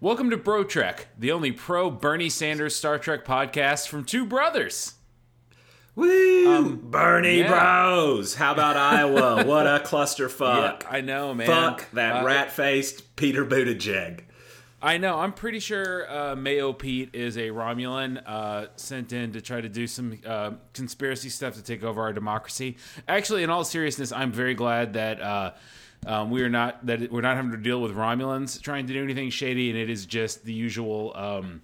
Welcome to Bro Trek, the only pro Bernie Sanders Star Trek podcast from two brothers. Woo! Bernie yeah. Bros. How about Iowa? What a clusterfuck. I know, man. Fuck that Uh, rat faced Peter Buttigieg. I know. I'm pretty sure uh, Mayo Pete is a Romulan uh, sent in to try to do some uh, conspiracy stuff to take over our democracy. Actually, in all seriousness, I'm very glad that uh, um, we are not that we're not having to deal with Romulans trying to do anything shady, and it is just the usual um,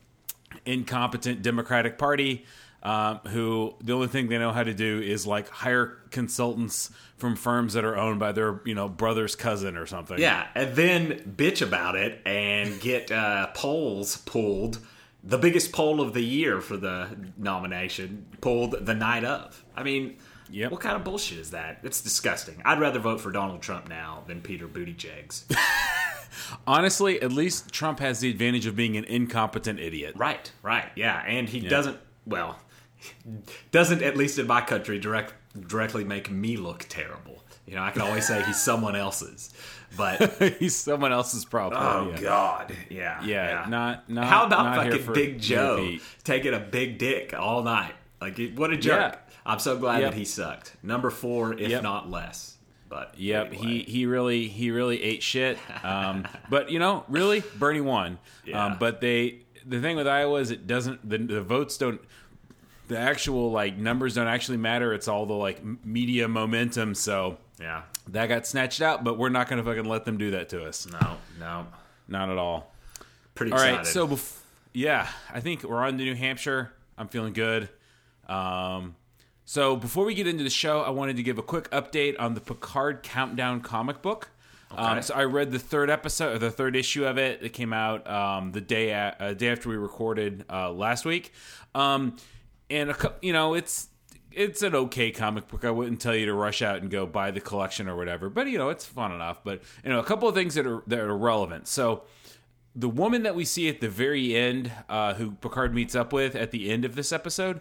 incompetent Democratic Party. Um, who the only thing they know how to do is like hire consultants from firms that are owned by their you know brother's cousin or something. Yeah, and then bitch about it and get uh, polls pulled. The biggest poll of the year for the nomination pulled the night of. I mean, Yep. what kind of bullshit is that? It's disgusting. I'd rather vote for Donald Trump now than Peter Buttigieg's. Honestly, at least Trump has the advantage of being an incompetent idiot. right, right, yeah, and he doesn't. Well, doesn't at least in my country direct directly make me look terrible. You know, I can always say he's someone else's, but He's someone else's problem. Oh yeah. God, yeah, Yeah, not- not- How about not fucking Big Joe taking a big dick all night? Like, what a jerk! I'm so glad Yep. that he sucked. Number four, if Yep. not less. But Yep, anyway. he he really he really ate shit. Um, but you know, really, Bernie won. Yeah. Um, but they the thing with Iowa is it doesn't the, the votes don't the actual like numbers don't actually matter. It's all the like media momentum. So yeah, that got snatched out. But we're not going to fucking let them do that to us. no, no, Not at all. pretty All excited. right, so bef- yeah, I think we're on to New Hampshire. I'm feeling good. Um, so before we get into the show, I wanted to give a quick update on the Picard Countdown comic book. Um, so I read the third episode, or the third issue of it. It came out um, the day a- uh, day after we recorded uh, last week, um, and a, you know it's it's an okay comic book. I wouldn't tell you to rush out and go buy the collection or whatever, but you know it's fun enough. But you know a couple of things that are that are relevant. So the woman that we see at the very end, uh, who Picard meets up with at the end of this episode,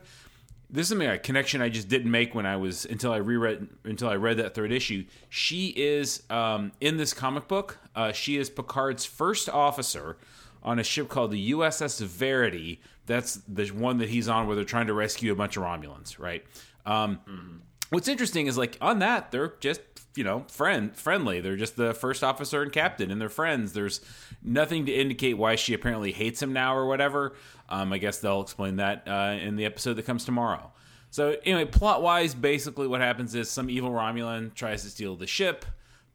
this is a connection I just didn't make when I was until I reread until I read that third issue. She is um, in this comic book. Uh, she is Picard's first officer on a ship called the USS Verity. That's the one that he's on where they're trying to rescue a bunch of Romulans, right? Um, What's interesting is like on that they're just you know friend friendly. They're just the first officer and captain, and they're friends. There's nothing to indicate why she apparently hates him now or whatever. Um, I guess they'll explain that uh, in the episode that comes tomorrow. So anyway, plot wise, basically what happens is some evil Romulan tries to steal the ship,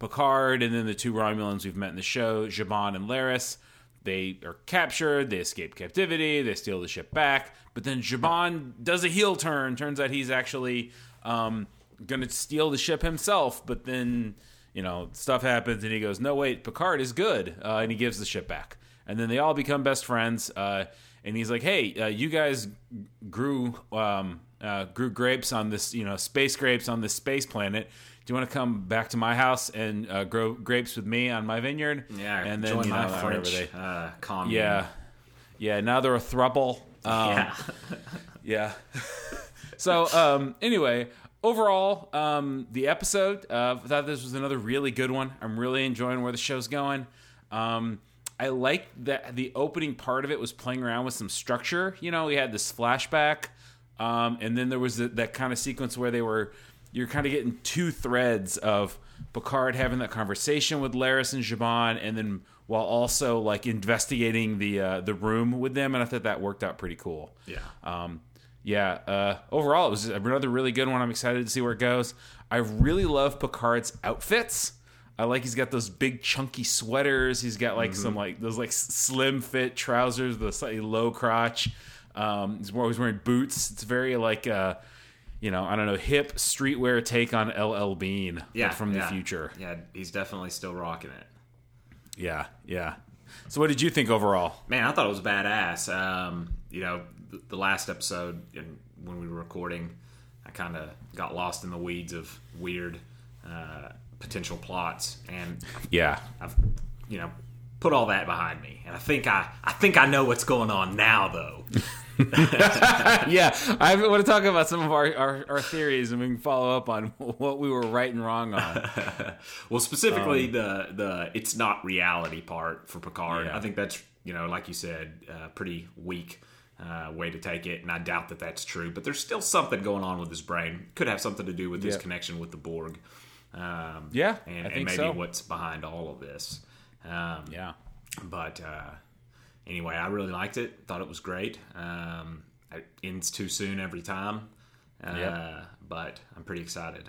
Picard, and then the two Romulans we've met in the show, Zhaban and Laris. They are captured, they escape captivity, they steal the ship back, but then Zhaban does a heel turn. Turns out he's actually um, going to steal the ship himself, but then, you know, stuff happens and he goes, No, wait, Picard is good. Uh, and he gives the ship back. And then they all become best friends. Uh, and he's like, Hey, uh, you guys grew. Um, uh, grew grapes on this, you know, space grapes on this space planet. Do you want to come back to my house and uh, grow grapes with me on my vineyard? yeah, and then join know, my French they- uh, commune. yeah, yeah. Now they're a thruple. Um, yeah. yeah. so um, anyway, overall, um, the episode. Uh, I thought this was another really good one. I'm really enjoying where the show's going. Um, I like that the opening part of it was playing around with some structure. You know, we had this flashback, um, and then there was the, that kind of sequence where they were. You're kind of getting two threads of Picard having that conversation with Laris and Zhaban, and then while also like investigating the uh, the room with them, and I thought that worked out pretty cool. Yeah. Um, yeah. Uh, overall, it was another really good one. I'm excited to see where it goes. I really love Picard's outfits. I like he's got those big chunky sweaters. He's got like some like those like slim fit trousers, the slightly low crotch. Um, he's always wearing boots. It's very like uh, you know, I don't know, hip streetwear take on LL Bean, yeah, from the yeah. future. Yeah, he's definitely still rocking it. Yeah, yeah. So, what did you think overall? Man, I thought it was badass. Um, you know, the, last episode and when we were recording, I kind of got lost in the weeds of weird uh, potential plots, and Yeah, I've you know put all that behind me, and I think I I think I know what's going on now, though. yeah, I want to talk about some of our, our, our theories and we can follow up on what we were right and wrong on. Well, specifically the the it's not reality part for Picard. Yeah. I think that's you know, like you said, uh, pretty weak uh, way to take it, and I doubt that that's true. But there's still something going on with his brain. Could have something to do with his connection with the Borg. Um, Yeah, and, and maybe so. what's behind all of this. Um, Yeah. but uh, anyway, I really liked it. Thought it was great. Um, it ends too soon every time, uh, Yep. but I'm pretty excited.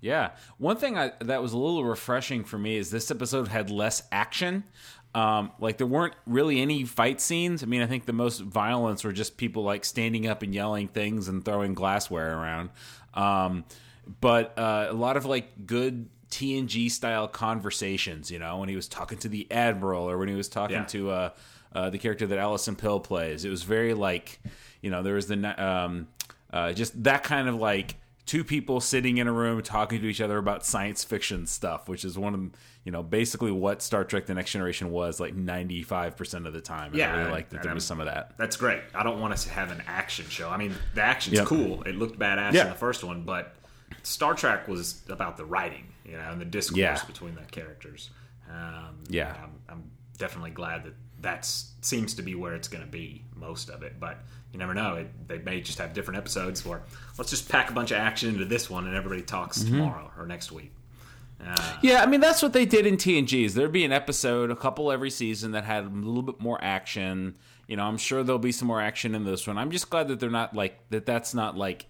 Yeah. One thing I, that was a little refreshing for me is this episode had less action. Um, like there weren't really any fight scenes. I mean, I think the most violence were just people like standing up and yelling things and throwing glassware around. Um, but uh, a lot of like good TNG style conversations. You know, when he was talking to the admiral or when he was talking Yeah. to uh, uh, the character that Allison Pill plays. It was very like, you know, there was the um, uh, just that kind of like two people sitting in a room talking to each other about science fiction stuff, which is one of you know basically what Star Trek: The Next Generation was like ninety five percent of the time. And Yeah, I really liked that there I'm- was some of that. That's great. I don't want us to have an action show. I mean, the action's Yep. cool. It looked badass Yeah. in the first one, but Star Trek was about the writing, you know, and the discourse Yeah. between the characters. Um, Yeah. I'm, I'm definitely glad that that seems to be where it's going to be most of it. But you never know. It, they may just have different episodes where let's just pack a bunch of action into this one, and everybody talks Mm-hmm. tomorrow or next week. Uh, Yeah, I mean that's what they did in TNGs. There'd be an episode, a couple every season that had a little bit more action. You know, I'm sure there'll be some more action in this one. I'm just glad that they're not like that. That's not like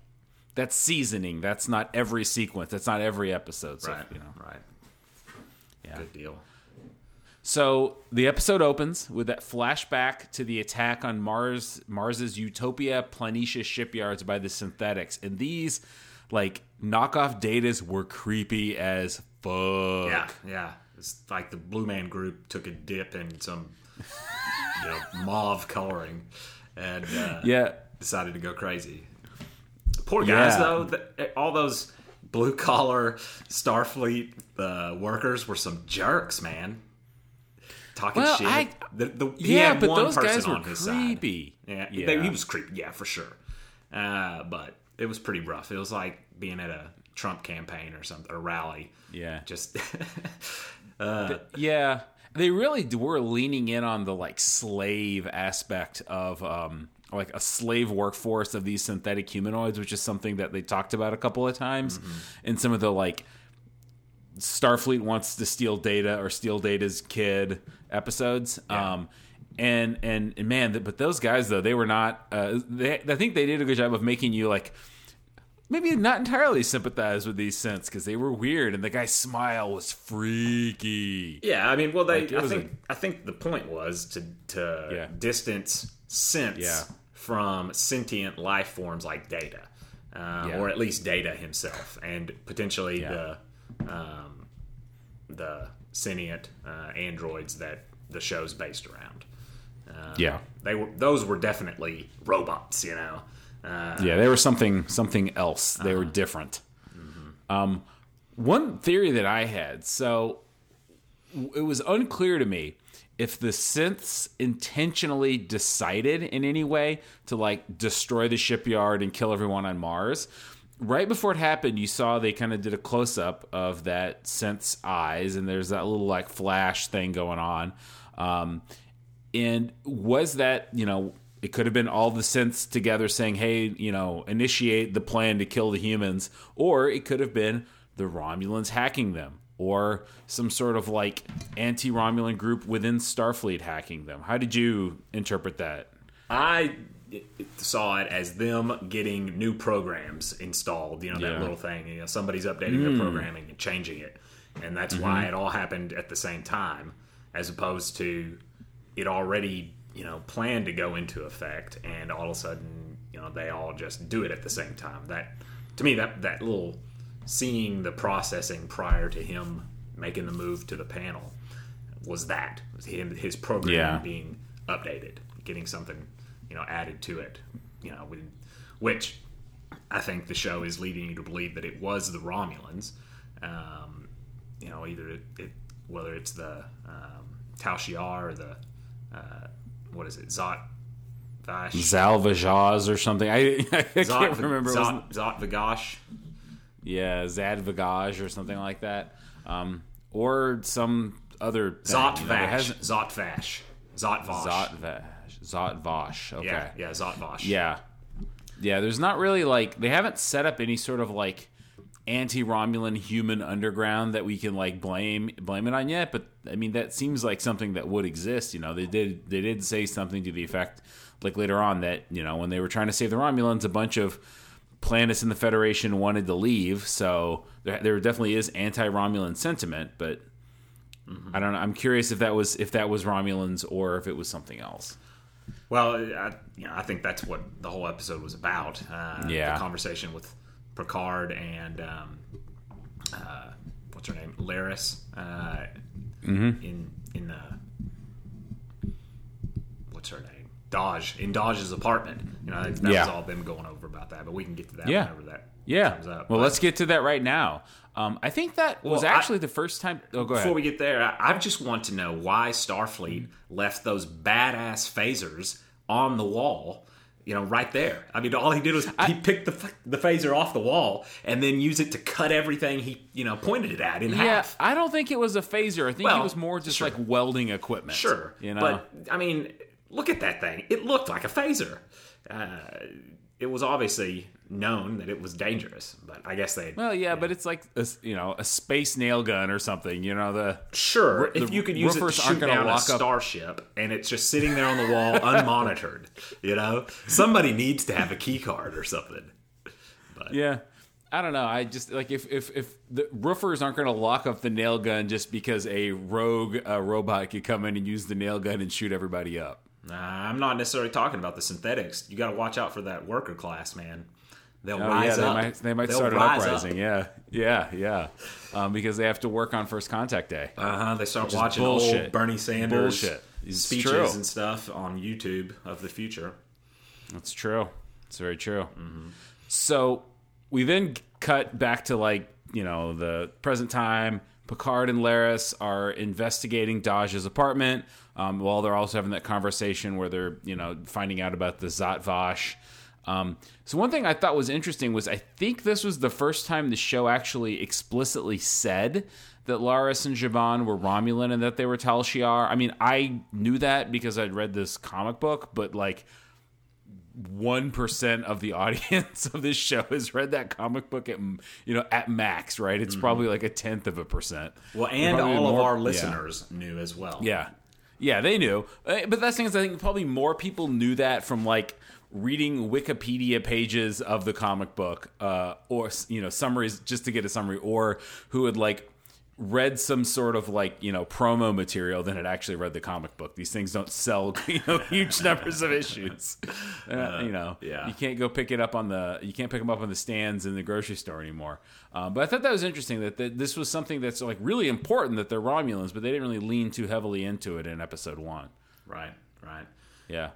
that's seasoning. That's not every sequence. That's not every episode. So, right. you know. Right. Yeah. Good deal. So the episode opens with that flashback to the attack on Mars Mars's Utopia Planitia shipyards by the synthetics. And these like knockoff datas were creepy as fuck. Yeah, yeah. It's like the Blue Man Group took a dip in some you know, mauve coloring and uh, Yeah. decided to go crazy. Poor guys, Yeah. though. th- all those blue collar Starfleet uh, workers were some jerks, man. Talking Well, shit. I- the, the, he Yeah, had but one those person guys were on creepy. Yeah, Yeah. they- he was creepy. Yeah, for sure. Uh, but it was pretty rough. It was like being at a Trump campaign or something, or rally. Yeah. Just Yeah, they really were leaning in on the like slave aspect of um like a slave workforce of these synthetic humanoids, which is something that they talked about a couple of times in some of the like Starfleet wants to steal data or steal data's kid episodes. Um and, and and man, but those guys though they were not. Uh, they, I think they did a good job of making you like maybe not entirely sympathize with these synths because they were weird and the guy's smile was freaky. Yeah, I mean, well, they. Like, I think. I think the point was to to Yeah. distance synths Yeah. from sentient life forms like Data, um, Yeah. or at least Data himself, and potentially Yeah. the um, the sentient uh, androids that the show's based around. Um, Yeah. they were. Those were definitely robots. You know. Uh, Yeah, they were something something else. They were different. Um, one theory that I had, so it was unclear to me if the synths intentionally decided in any way to like destroy the shipyard and kill everyone on Mars. Right before it happened, you saw they kind of did a close up of that synth's eyes, and there's that little like flash thing going on. Um, and was that, you know, it could have been all the synths together saying, hey, you know, initiate the plan to kill the humans, or it could have been the Romulans hacking them, or some sort of like anti Romulan group within Starfleet hacking them. How did you interpret that? I saw it as them getting new programs installed. You know that Yeah. little thing. You know, somebody's updating their hmm. programming and changing it, and that's why mm-hmm. it all happened at the same time, as opposed to it already you know planned to go into effect, and all of a sudden you know they all just do it at the same time. That to me that that little seeing the processing prior to him making the move to the panel was that was him his program Yeah. being updated, getting something you know added to it, you know, with, which I think the show is leading you to believe that it was the Romulans, um, you know, either it, it whether it's the um, Tal Shiar or the uh, what is it Zot Vash Zalvajaz or something. I, I can't Zot, remember. It Zot, Zot Vagash. yeah, Zadvagaj or something like that. Um, or some other thing, Zot you know, that Vash. hasn't- Zot. Vosh. Zot Zot Vosh. Okay. Yeah, yeah, Zot Vosh. Yeah. Yeah, there's not really like they haven't set up any sort of like anti-Romulan human underground that we can like blame blame it on yet, but I mean that seems like something that would exist, you know. They did they did say something to the effect like later on that, you know, when they were trying to save the Romulans, a bunch of planets in the Federation wanted to leave, so there, there definitely is anti-Romulan sentiment, but mm-hmm. I don't know. I'm curious if that was if that was Romulans or if it was something else. Well, I, you know, I think that's what the whole episode was about. Uh, Yeah. the conversation with Picard and um, uh, what's her name, Laris, uh, Mm-hmm. in in the what's her name, Dahj in Dahj's apartment. You know, that, that Yeah. was all them going over about that. But we can get to that Yeah. whenever that Yeah. comes up. Well, But- let's get to that right now. Um, I think that was Well, I- actually the first time. Oh, go Before ahead. we get there, I, I just want to know why Starfleet left those badass phasers on the wall. You know, right there. I mean, all he did was he picked the the phaser off the wall and then use it to cut everything he you know pointed it at in yeah, half. I don't think it was a phaser. I think Well, it was more just sure. like welding equipment. Sure, you know. but I mean, look at that thing. It looked like a phaser. Uh, it was obviously known that it was dangerous, but I guess they well, yeah, but it's like a, you know a space nail gun or something. You know the Sure, the if you could use it to shoot down a lock up- starship and it's just sitting there on the wall unmonitored, you know, somebody needs to have a key card or something. But. Yeah. I don't know. I just like if if if the roofers aren't going to lock up the nail gun just because a rogue uh, robot could come in and use the nail gun and shoot everybody up. Uh, I'm not necessarily talking about the synthetics. You got to watch out for that worker class, man. They'll Oh, rise yeah, they up. might they might They'll start an uprising. Yeah, yeah, yeah, um, because they have to work on first contact day. Uh huh. They start watching bullshit. old Bernie Sanders Bullshit. Speeches true. and stuff on YouTube of the future. That's true. It's very true. So we then cut back to like you know the present time. Picard and Laris are investigating Dahj's apartment um, while they're also having that conversation where they're you know finding out about the Zot Vosh. Um, so one thing I thought was interesting was I think this was the first time the show actually explicitly said that Laris and Zhaban were Romulan and that they were Tal Shiar. I mean, I knew that because I'd read this comic book, but like one percent of the audience of this show has read that comic book at you know at max, right? It's probably like a tenth of a percent. Well, and all of more- our yeah. listeners knew as well. Yeah, yeah, they knew. Uh, But that's the thing is, I think probably more people knew that from like reading Wikipedia pages of the comic book, uh, or you know summaries just to get a summary, or who had like read some sort of like you know promo material than had actually read the comic book. These things don't sell you know huge numbers of issues. Uh, you know, yeah. you can't go pick it up on the you can't pick them up on the stands in the grocery store anymore. Um, but I thought that was interesting that, that this was something that's like really important that they're Romulans, but they didn't really lean too heavily into it in episode one. Right. Right. Yeah.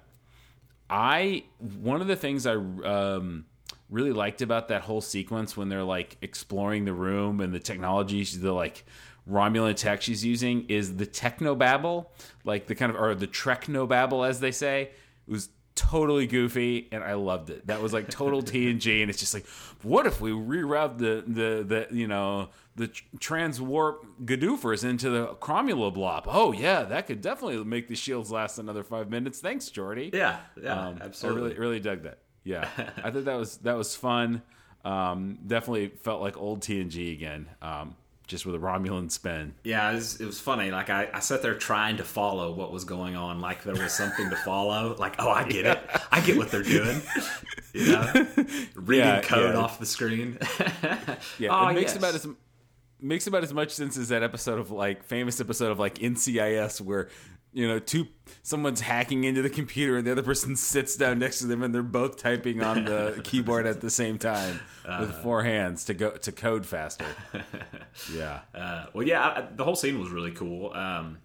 I one of the things I um, really liked about that whole sequence when they're like exploring the room and the technology, the like Romulan tech she's using is the techno technobabble, like the kind of or the treknobabble as they say. It was totally goofy and I loved it. That was like total TNG and it's just like what if we reroute the the the you know the trans warp Gadoofers into the Cromula blob. Oh yeah, that could definitely make the shields last another five minutes. Thanks, Geordi. Yeah. Yeah. Um, absolutely. I really, really dug that. Yeah, I thought that was that was fun. Um, definitely felt like old TNG again, um, just with a Romulan spin. Yeah, it was, it was funny. Like I, I sat there trying to follow what was going on, like there was something to follow. Like, oh, I get it. I get what they're doing. You know, reading Yeah, code yeah. off the screen. Yeah, Oh, it makes yes. about as makes about as much sense as that episode of like famous episode of like NCIS where you know two someone's hacking into the computer and the other person sits down next to them and they're both typing on the keyboard at the same time with four hands to go to code faster. Yeah. Uh, well, yeah, I, the whole scene was really cool. Um,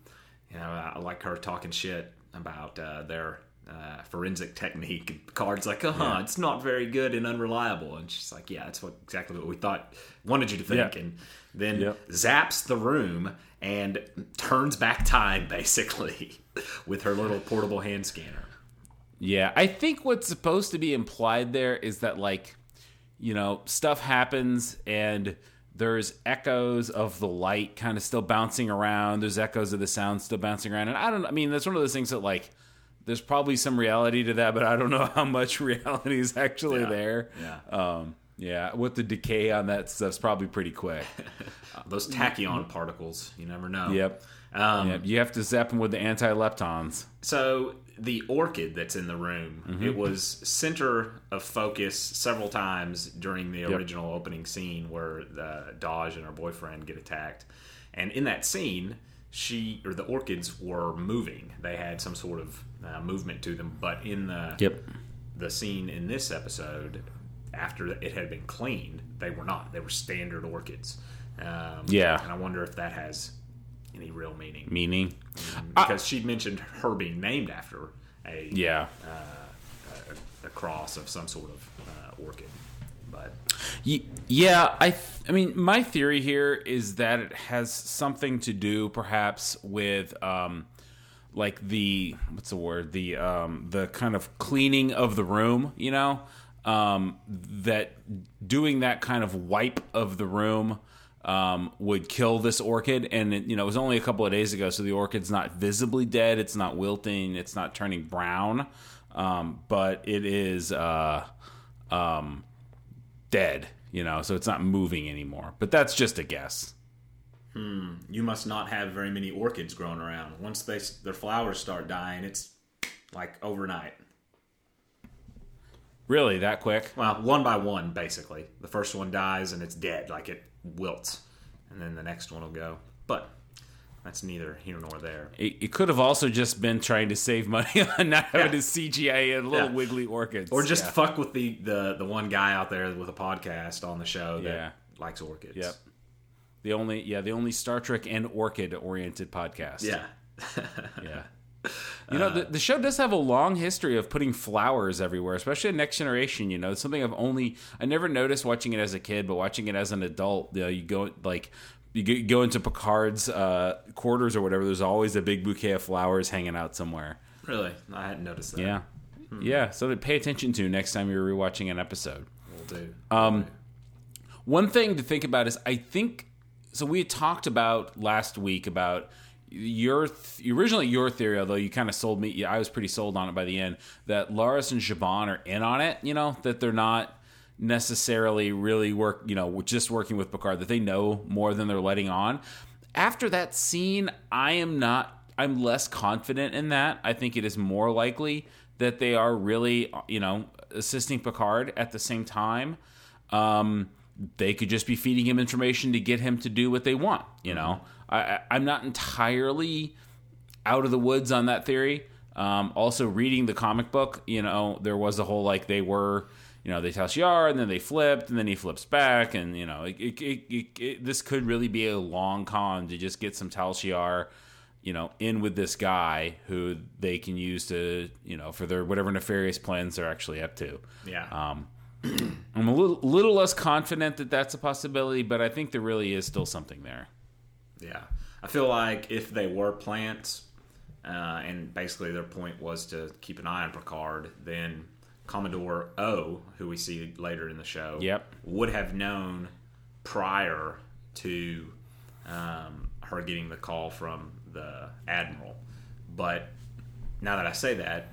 you know, I, I like her talking shit about uh, their uh, forensic technique. Card's like, uh huh, it's not very good and unreliable. And she's like, yeah, that's what exactly what we thought, wanted you to think. Yeah. And then Yep. zaps the room and turns back time, basically, with her little portable hand scanner. Yeah, I think what's supposed to be implied there is that like, you know, stuff happens and there's echoes of the light kind of still bouncing around. There's echoes of the sound still bouncing around. And I don't I mean that's one of those things that like there's probably some reality to that, but I don't know how much reality is actually Yeah. there. Yeah. Um yeah, with the decay on that stuff's probably pretty quick. Those tachyon particles, you never know. yep. Um, Yep. You have to zap them with the anti-leptons. So the orchid that's in the room, Mm-hmm. it was center of focus several times during the original opening scene where uh, Dahj and her boyfriend get attacked, and in that scene, she or the orchids were moving. They had some sort of uh, movement to them, but in the Yep. the scene in this episode, after it had been cleaned, they were not. They were standard orchids. Um, Yeah. and I wonder if that has any real meaning Meaning. because she'd mentioned her being named after a Yeah. a, a cross of some sort of uh, orchid. But Yeah, I th- I mean my theory here is that it has something to do perhaps with um like the what's the word the um the kind of cleaning of the room, you know? Um that doing that kind of wipe of the room um, would kill this orchid, and it, you know it was only a couple of days ago, so the orchid's not visibly dead. It's not wilting. It's not turning brown, um, but it is uh, um, dead. You know, so it's not moving anymore. But that's just a guess. Hmm. You must not have very many orchids growing around. Once they their flowers start dying, it's like overnight. Really, that quick? Well, one by one, basically. The first one dies and it's dead, like it wilts, and then the next one will go. But that's neither here nor there. It, it could have also just been trying to save money on not having Yeah. to CGI a little Yeah. wiggly orchids, Or just Yeah. fuck with the, the the one guy out there with a podcast on the show that Yeah. likes orchids. Yep. the only yeah the only Star Trek and orchid oriented podcast. Yeah. Yeah. You know, the, the show does have a long history of putting flowers everywhere, especially in Next Generation. You know, it's something I've only, I never noticed watching it as a kid, but watching it as an adult, you know, you go, like, you go- into Picard's uh, quarters or whatever, there's always a big bouquet of flowers hanging out somewhere. Really? I hadn't noticed that. Yeah. Yeah. So to pay attention to next time you're rewatching an episode. Will do. Um, One thing to think about is I think so. We had talked about last week about your th- originally your theory, although you kind of sold me. I was pretty sold on it by the end. That Laris and Zhaban are in on it. You know that they're not necessarily really work. You know, just working with Picard. That they know more than they're letting on. After that scene, I am not. I'm less confident in that. I think it is more likely that they are really, you know, assisting Picard at the same time. Um, they could just be feeding him information to get him to do what they want. You know, I, I'm not entirely out of the woods on that theory. Um, also, reading the comic book, you know, there was a whole like they were, you know, they Tal Shiar and then they flipped and then he flips back, and you know, it, it, it, it, it, this could really be a long con to just get some Tal Shiar, you know, in with this guy who they can use to, you know, for their whatever nefarious plans they're actually up to. Yeah. Um, I'm a little, little less confident that that's a possibility, but I think there really is still something there. Yeah, I feel like if they were plants, uh, and basically their point was to keep an eye on Picard, then Commodore O, who we see later in the show, Yep. would have known prior to um, her getting the call from the admiral. But now that I say that,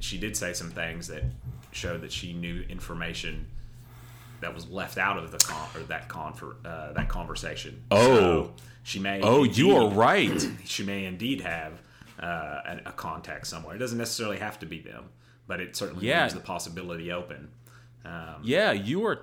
she did say some things that showed that she knew information that was left out of the con or that con uh, that conversation. Oh. So she may. Oh, you are right. She may indeed have uh, a, a contact somewhere. It doesn't necessarily have to be them, but it certainly Yeah. leaves the possibility open. Um, Yeah, you are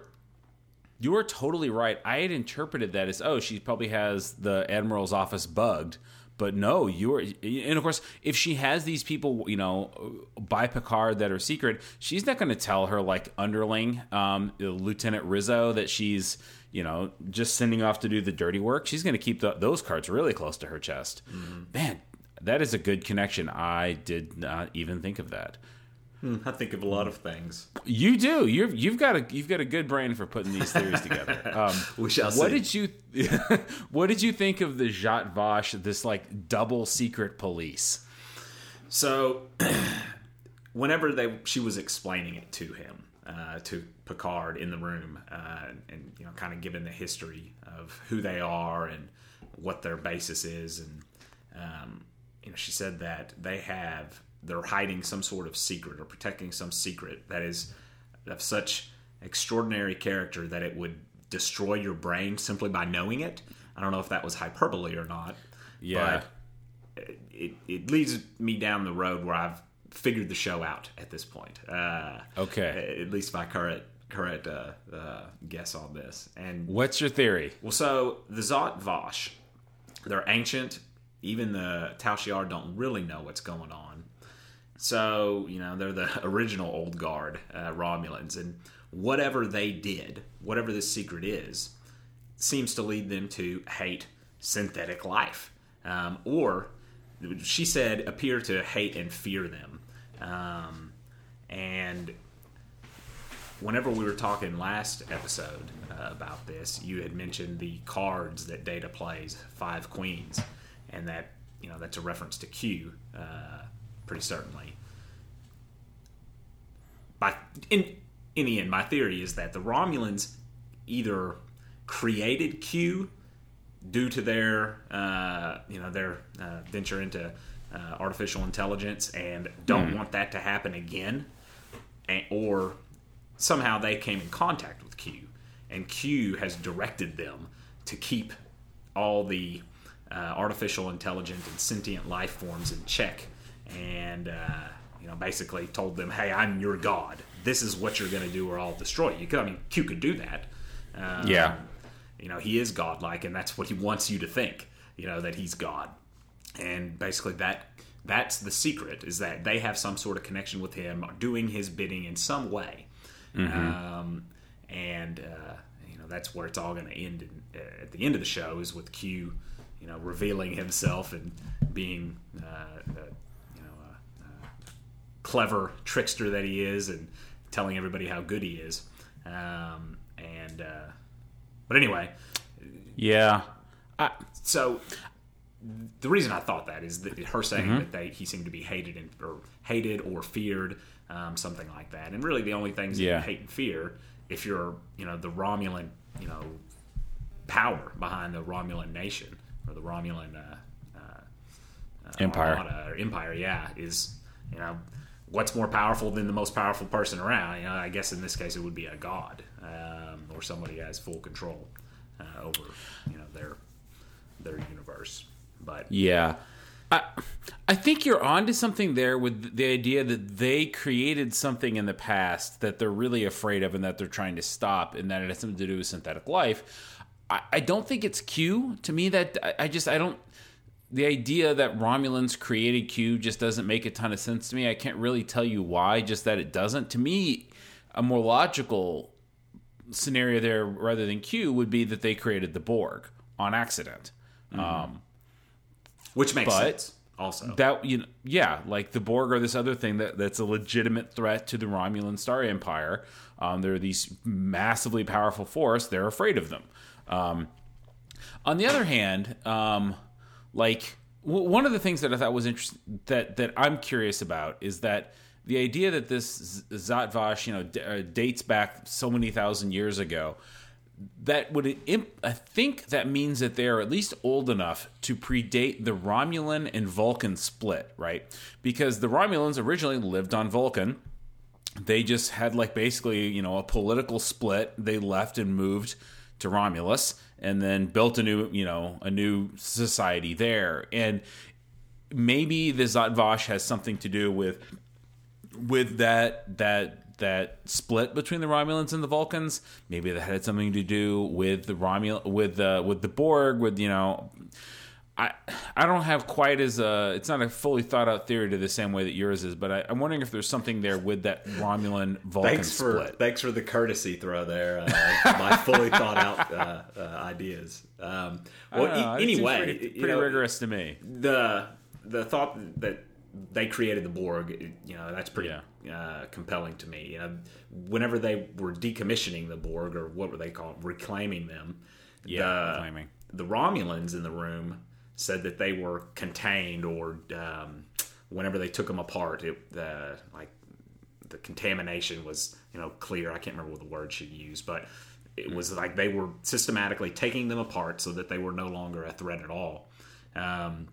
you are totally right. I had interpreted that as oh, she probably has the admiral's office bugged. But no, you are, and of course, if she has these people, you know, by Picard that are secret, she's not going to tell her like underling, um, Lieutenant Rizzo, that she's, you know, just sending off to do the dirty work. She's going to keep the, those cards really close to her chest. Man, that is a good connection. I did not even think of that. I think of a lot of things. You do. You've you've got a you've got a good brain for putting these theories together. Um, We shall what see. did you What did you think of the Jat Vash, this like double secret police? So, whenever they she was explaining it to him, uh, to Picard in the room, uh, and you know, kind of giving the history of who they are and what their basis is, and um, you know, she said that they have they're hiding some sort of secret or protecting some secret that is of such extraordinary character that it would destroy your brain simply by knowing it. I don't know if that was hyperbole or not. Yeah. But it, it leads me down the road where I've figured the show out at this point. Uh, Okay. At least my current current uh, uh, guess on this. And What's your theory? well, so the Zot Vosh, they're ancient. Even the Tal Shiar don't really know what's going on. So, you know, they're the original old guard uh, Romulans. And whatever they did, whatever this secret is, seems to lead them to hate synthetic life. Um, or, she said, appear to hate and fear them. Um, and whenever we were talking last episode uh, about this, you had mentioned the cards that Data plays, Five Queens, and that you know that's a reference to Q, uh, pretty certainly. By in in the end, my theory is that the Romulans either created Q due to their uh, you know their uh, venture into uh, artificial intelligence and don't want that to happen again, and, or somehow they came in contact with Q, and Q has directed them to keep all the uh, artificial intelligent and sentient life forms in check, and uh, you know basically told them, "Hey, I'm your god. This is what you're going to do, or I'll destroy you." I mean, Q could do that. Um, Yeah. you know he is godlike and that's what he wants you to think you know that he's god and basically that that's the secret is that they have some sort of connection with him doing his bidding in some way um, and uh, you know that's where it's all going to end in, uh, at the end of the show is with q you know revealing himself and being uh, uh, you know uh, uh, clever trickster that he is and telling everybody how good he is um, and uh, but anyway Yeah. I, so the reason I thought that is that her saying Mm-hmm. that they he seemed to be hated and or hated or feared, um, something like that. And really, the only things that Yeah. you hate and fear, if you're you know the Romulan you know power behind the Romulan nation or the Romulan uh, uh, uh, Empire. or empire, yeah, is you know what's more powerful than the most powerful person around. You know, I guess in this case it would be a god um, or somebody who has full control uh, over you know their their universe. But Yeah. I, I think you're onto something there with the idea that they created something in the past that they're really afraid of and that they're trying to stop, and that it has something to do with synthetic life. I, I don't think it's Q. To me, that I, I just I don't. The idea that Romulans created Q just doesn't make a ton of sense to me. I can't really tell you why, just that it doesn't. To me, a more logical scenario there rather than Q would be that they created the Borg on accident. Um, which makes sense also. that you know, yeah, like the Borg are this other thing that that's a legitimate threat to the Romulan Star Empire. Um, they're these massively powerful force. They're afraid of them. Um, on the other hand, um, like w- one of the things that I thought was interesting that that I'm curious about is that the idea that this Zatvash, you know, d- uh, dates back so many thousand years ago. That would imp- I think that means that they are at least old enough to predate the Romulan and Vulcan split, right? Because the Romulans originally lived on Vulcan, they just had like basically you know a political split they left and moved to romulus and then built a new you know a new society there. And maybe the zatvash has something to do with with that that that split between the romulans and the vulcans. Maybe that had something to do with the romul with the with the borg with you know I I don't have quite as a it's not a fully thought out theory to the same way that yours is, but I, I'm wondering if there's something there with that Romulan Vulcan thanks for split. thanks for the courtesy throw there. Uh, my fully thought out uh, uh, ideas. Um, well, e- anyway, pretty, you know, rigorous to me. the the thought that they created the Borg, you know, that's pretty Yeah. uh, compelling to me. You know, whenever they were decommissioning the Borg, or what were they called, reclaiming them, Yeah, the, reclaiming. the Romulans in the room said that they were contained, or um, whenever they took them apart, it uh, like the contamination was you know clear. I can't remember what the word she used, but it was like they were systematically taking them apart so that they were no longer a threat at all. Um,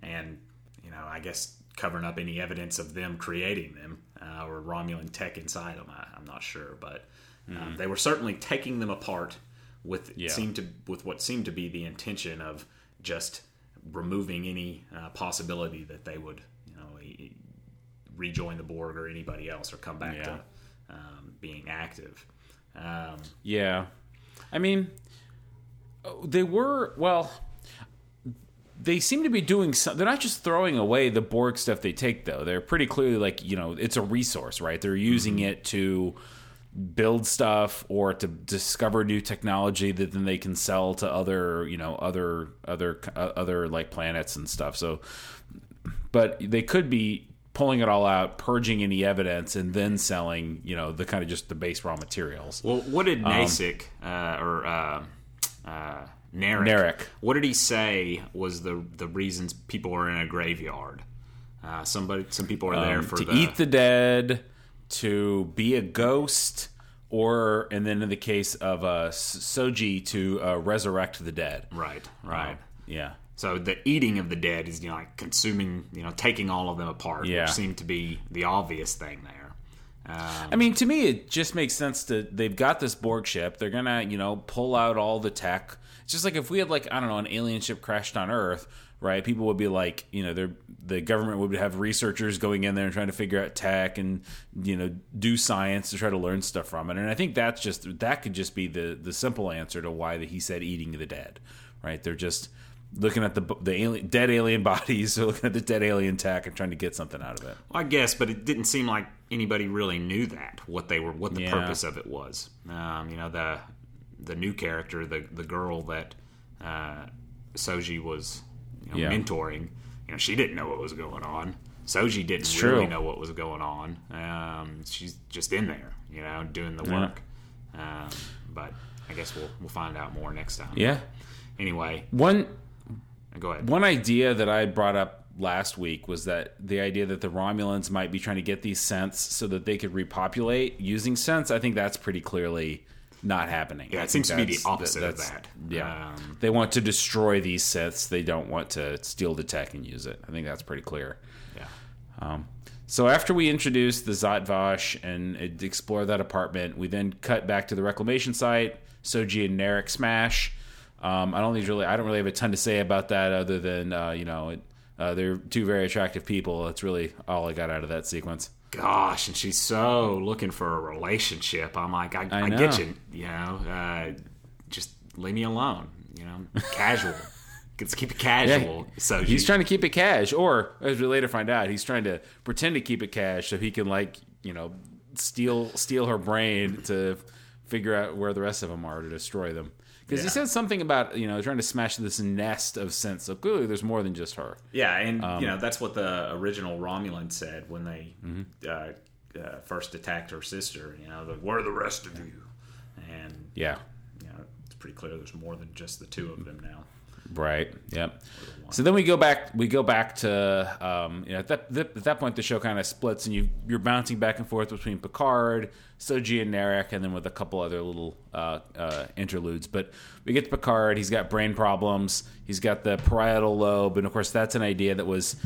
and you know, I guess covering up any evidence of them creating them uh, or Romulan tech inside them. I, am not sure, but um, they were certainly taking them apart with Yeah. seemed to with what seemed to be the intention of just removing any uh, possibility that they would you know rejoin the Borg or anybody else or come back Yeah. to um, being active. Um, Yeah. I mean, oh, they were, well, they seem to be doing some, they're not just throwing away the Borg stuff they take, though. They're pretty clearly like, you know, it's a resource, right? They're using it to build stuff or to discover new technology that then they can sell to other, you know, other, other, uh, other like planets and stuff. So, but they could be pulling it all out, purging any evidence, and then selling, you know, the kind of just the base raw materials. Well, what Um, did Nasik uh, or uh, uh, Narek, Narek. What did he say was the the reasons people are in a graveyard? Uh, somebody, some people are there Um, for to the, eat the dead, to be a ghost, or and then in the case of uh, Soji to uh, resurrect the dead. right, right. Yeah, So the eating of the dead is you know like consuming, you know, taking all of them apart, Yeah. which seemed to be the obvious thing there. I mean, to me, it just makes sense to they've got this Borg ship. They're gonna, you know, pull out all the tech. It's just like if we had like I don't know an alien ship crashed on Earth, right? People would be like, you know, they're the government would have researchers going in there and trying to figure out tech and you know do science to try to learn stuff from it. And I think that's just that could just be the the simple answer to why he said eating the dead, right? They're just looking at the the alien, dead alien bodies, they're looking at the dead alien tech and trying to get something out of it. Well, I guess, but it didn't seem like anybody really knew that what they were, what the Yeah. purpose of it was. Um, you know, the the new character, the the girl that uh, Soji was you know, Yeah. mentoring, you know, she didn't know what was going on. Soji didn't true. really know what was going on. Um, she's just in there, you know, doing the Yeah. work. Um, but I guess we'll we'll find out more next time. Yeah. Anyway, One go ahead. One idea that I brought up last week was that the idea that the Romulans might be trying to get these synths so that they could repopulate using synths. I think that's pretty clearly not happening. Yeah, I it seems to be the opposite of that. Yeah, Um, they want to destroy these synths. They don't want to steal the tech and use it. I think that's pretty clear. yeah. So after we introduce the Zatvash and explore that apartment, we then cut back to the reclamation site. Soji and Narek smash. Um, I don't really. I don't really have a ton to say about that other than uh, you know it, uh, they're two very attractive people. That's really all I got out of that sequence. Gosh, and she's so looking for a relationship. I'm like, I, I, know. get you, you know, uh, just leave me alone, you know, casual. Let's keep it casual. so He's you- trying to keep it cash, or as we later find out, he's trying to pretend to keep it cash so he can like you know steal steal her brain to figure out where the rest of them are to destroy them. Because he Yeah. said something about you know trying to smash this nest of synths. So clearly, there's more than just her. yeah, and Um, you know that's what the original Romulan said when they Mm-hmm. uh, uh, first attacked her sister. You know, the, where are the rest of you? And Yeah. you know, it's pretty clear there's more than just the two of them now. Right. Yep. So then we go back. We go back to um, you know at that, at that point the show kind of splits and you you're bouncing back and forth between Picard, Soji, and Narek, and then with a couple other little uh, uh, interludes. But we get to Picard. He's got brain problems. He's got the parietal lobe, and of course that's an idea that was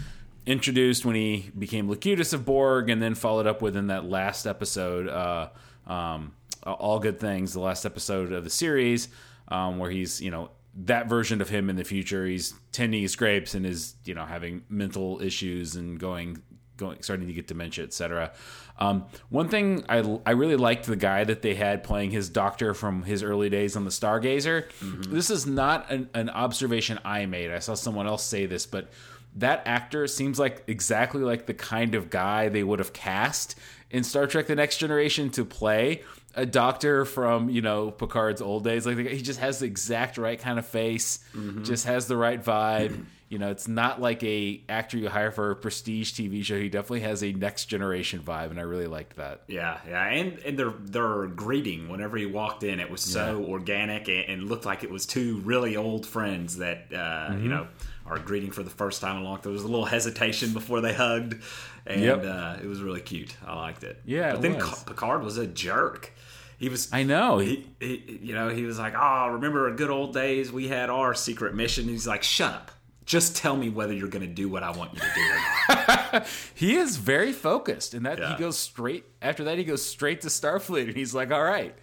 introduced when he became Locutus of Borg, and then followed up with in that last episode, uh, um, All Good Things, the last episode of the series, um, where he's you know that version of him in the future. He's tending his grapes and is you know having mental issues and going going starting to get dementia, etc. Um, one thing I I really liked the guy that they had playing his doctor from his early days on the Stargazer. This is not an, an observation I made. I saw someone else say this, but that actor seems like exactly like the kind of guy they would have cast in Star Trek: The Next Generation to play a doctor from you know Picard's old days. Like he just has the exact right kind of face, just has the right vibe. You know, it's not like a actor you hire for a prestige TV show. He definitely has a Next Generation vibe, and I really liked that. Yeah, yeah, and and their their greeting whenever he walked in, it was so organic and, and looked like it was two really old friends that uh, Mm-hmm. you know are greeting for the first time in a long. There was a little hesitation before they hugged, and Yep. uh, it was really cute. I liked it. Yeah, but it then was. Picard was a jerk. He was. I know. He, he, you know, he was like, "Oh, remember good old days? We had our secret mission." He's like, "Shut up! Just tell me whether you're going to do what I want you to do he is very focused, and that Yeah. he goes straight after that. He goes straight to Starfleet, and he's like, "All right,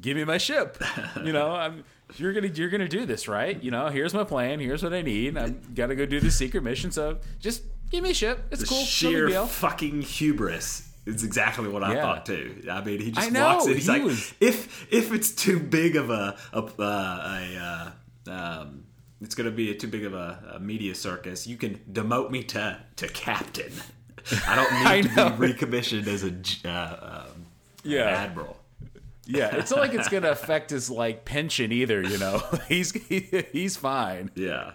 give me my ship. You know, I'm you're gonna you're gonna do this, right? You know, here's my plan. Here's what I need. I'm gotta go do the secret mission. So just give me a ship. It's The cool. sheer deal. fucking hubris is exactly what I Yeah. thought too. I mean, he just walks in. He's he like, was- if if it's too big of a a, uh, a uh, um, it's going to be a, too big of a, a media circus. You can demote me to to captain. I don't I need know. to be recommissioned as a uh, um, Yeah. admiral. Yeah, it's not like it's gonna affect his like pension either. You know, he's he, he's fine. Yeah,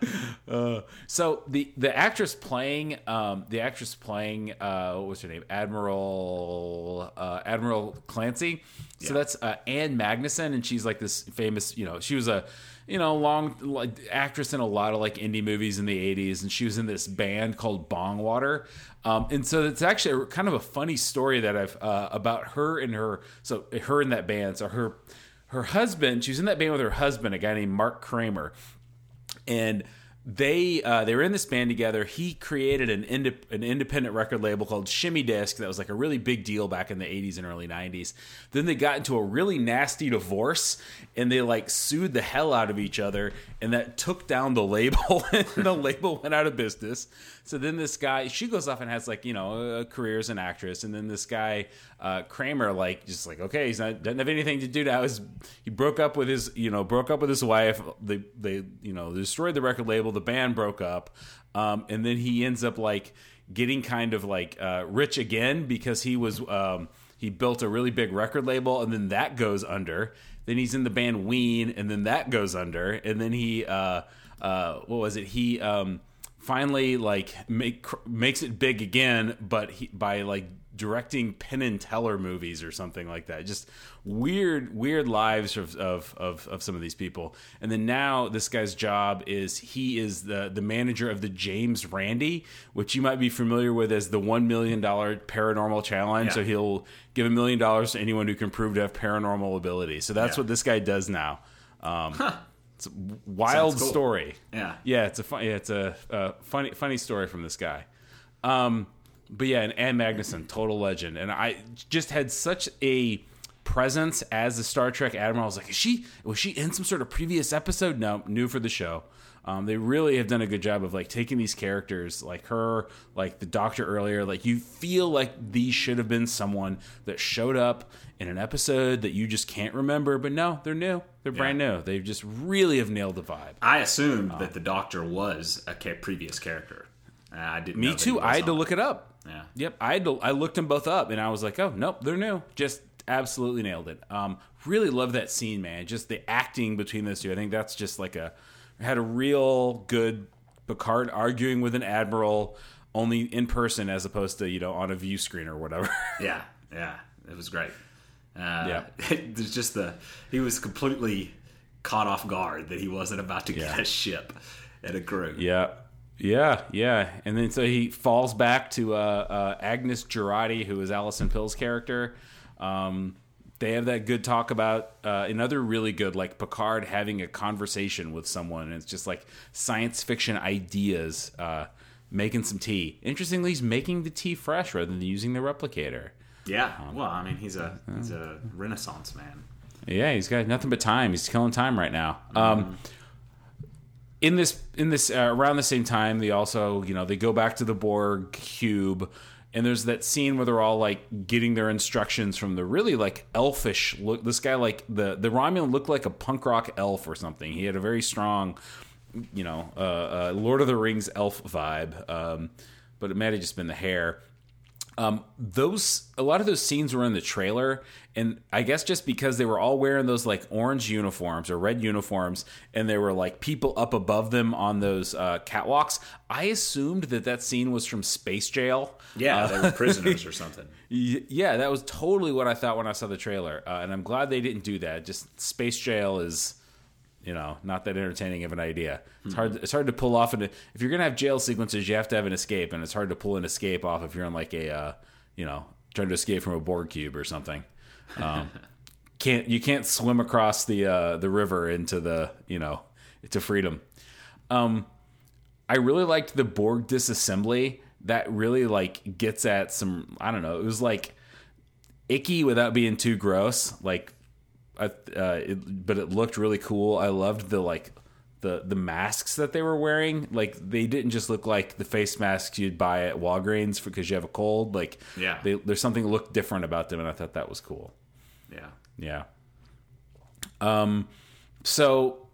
Uh, so the the actress playing um, the actress playing uh, what was her name Admiral uh, Admiral Clancy. So Yeah. that's uh, Ann Magnuson, and she's like this famous. You know, she was a you know long like actress in a lot of like indie movies in the '80s, and she was in this band called Bongwater. Um, and so it's actually a, kind of a funny story that I've uh, about her and her so her in that band. So her her husband, she was in that band with her husband, a guy named Mark Kramer and they uh, they were in this band together. He created an inde- an independent record label called Shimmy Disc that was like a really big deal back in the 80s and early 90s. Then they got into a really nasty divorce and they like sued the hell out of each other and that took down the label and the label went out of business. So then this guy she goes off and has like, you know, a career as an actress and then this guy uh, Kramer like just like okay, he's not doesn't have anything to do now. His, he broke up with his, you know, broke up with his wife. They they you know, destroyed the record label. The band broke up, um, and then he ends up like getting kind of like uh, rich again because he was um, he built a really big record label, and then that goes under. Then he's in the band Ween, and then that goes under, and then he uh, uh, what was it? He um, finally like make makes it big again, but he by like directing Penn and Teller movies or something like that. Just weird, weird lives of, of, of, of some of these people. And then now this guy's job is he is the, the manager of the James Randi, which you might be familiar with as the $1 million paranormal challenge. Yeah. So he'll give a million dollars to anyone who can prove to have paranormal ability. So that's Yeah. what this guy does now. Um, It's a wild cool. story. Yeah. yeah. It's a fun. Yeah, it's a, uh funny, funny story from this guy. Um, but yeah, and Ann Magnuson, total legend, and I just had such a presence as the Star Trek admiral. I was like, is she was she in some sort of previous episode? No, new for the show. Um, they really have done a good job of like taking these characters, like her, like the Doctor earlier. Like you feel like these should have been someone that showed up in an episode that you just can't remember. But no, they're new. They're brand new. They've just really have nailed the vibe. I assumed that the Doctor was a previous character. I didn't. Me too. I had to look it up. Yeah. Yep. I had to, I looked them both up, and I was like, oh nope, they're new. Just absolutely nailed it. Um, really love that scene, man. Just the acting between those two. I think that's just like a had a real good Picard arguing with an admiral, only in person as opposed to you know on a view screen or whatever. Yeah, yeah, it was great. Uh, Yeah. there's just the he was completely caught off guard that he wasn't about to get Yeah. a ship and a crew. Yeah. Yeah, yeah. And then so he falls back to uh, uh, Agnes Girardi, who is Alison Pill's character. Um, they have that good talk about uh, another really good, like Picard having a conversation with someone. And it's just like science fiction ideas, uh, making some tea. Interestingly, he's making the tea fresh rather than using the replicator. Yeah, well, I mean, he's a he's a Renaissance man. Yeah, he's got nothing but time. He's killing time right now. Um, in this, in this, uh, around the same time, they also, you know, they go back to the Borg cube, and there's that scene where they're all like getting their instructions from the really like elfish look. This guy, like the the Romulan, looked like a punk rock elf or something. He had a very strong, you know, uh, uh, Lord of the Rings elf vibe. Um, but it might have just been the hair um, those a lot of those scenes were in the trailer and i guess just because they were all wearing those like orange uniforms or red uniforms and there were like people up above them on those uh, catwalks i assumed that that scene was from space jail. Yeah, they were prisoners or something. Yeah that was totally what i thought when i saw the trailer. Uh, and i'm glad they didn't do that. Just space jail is you know not that entertaining of an idea. It's hard. It's hard to pull off. An, if you're gonna have jail sequences, you have to have an escape, and it's hard to pull an escape off if you're in like a uh, you know trying to escape from a Borg cube or something. Um, can't you can't swim across the uh, the river into the you know to freedom. Um, I really liked the Borg disassembly. That really like gets at some. I don't know. It was like icky without being too gross. Like, I, uh, it, but it looked really cool. I loved the like the the masks that they were wearing. Like they didn't just look like the face masks you'd buy at Walgreens because you have a cold. Like Yeah. they, there's something that looked different about them, and I thought that was cool. Yeah. Yeah. Um, so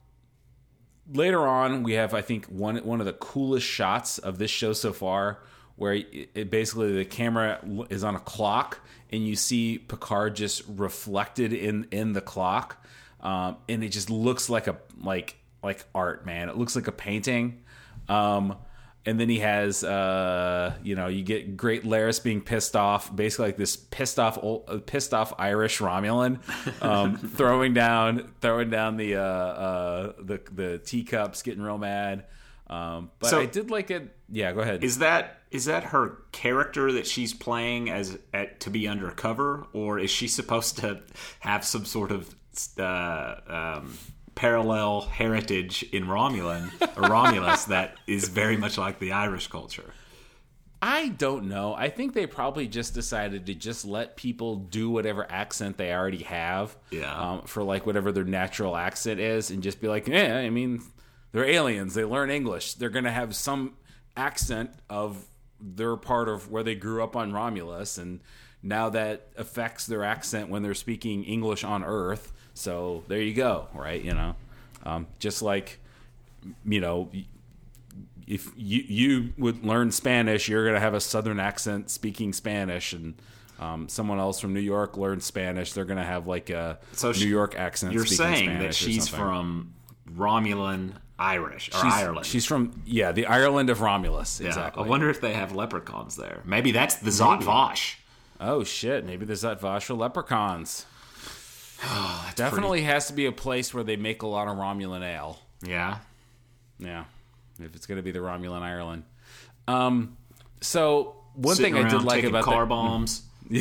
later on, we have I think one one of the coolest shots of this show so far, where it, it basically the camera is on a clock and you see Picard just reflected in in the clock, um, and it just looks like a like like art, man. It looks like a painting. Um, and then he has, uh, you know, you get Great Laris being pissed off, basically like this pissed off, old, uh, pissed off Irish Romulan, um, throwing down, throwing down the uh, uh, the the teacups, getting real mad. Um, but So- I did like it. Yeah, go ahead. Is that is that her character that she's playing as at, to be undercover, or is she supposed to have some sort of uh, um, parallel heritage in Romulan or Romulus that is very much like the Irish culture? I don't know. I think they probably just decided to just let people do whatever accent they already have. Yeah. Um, for like whatever their natural accent is, and just be like, yeah, I mean, they're aliens. They learn English. They're gonna have some accent of their part of where they grew up on Romulus, and now that affects their accent when they're speaking English on Earth. So there you go, right? You know, um, just like you know if you you would learn Spanish, you're gonna have a Southern accent speaking Spanish, and um, someone else from New York learns Spanish, they're gonna have like a So New she- York accent. You're speaking saying Spanish that she's from Romulan Irish or she's, Ireland. She's from yeah, the Ireland of Romulus. yeah. Exactly. I wonder if they have leprechauns there. Maybe that's the Zhat Vash. Oh shit! Maybe there's Zhat Vash leprechauns. Oh, Definitely has to be a place where they make a lot of Romulan ale. Yeah. Yeah, if it's gonna be the Romulan Ireland. Um, so one Sitting thing I did like about car the, bombs.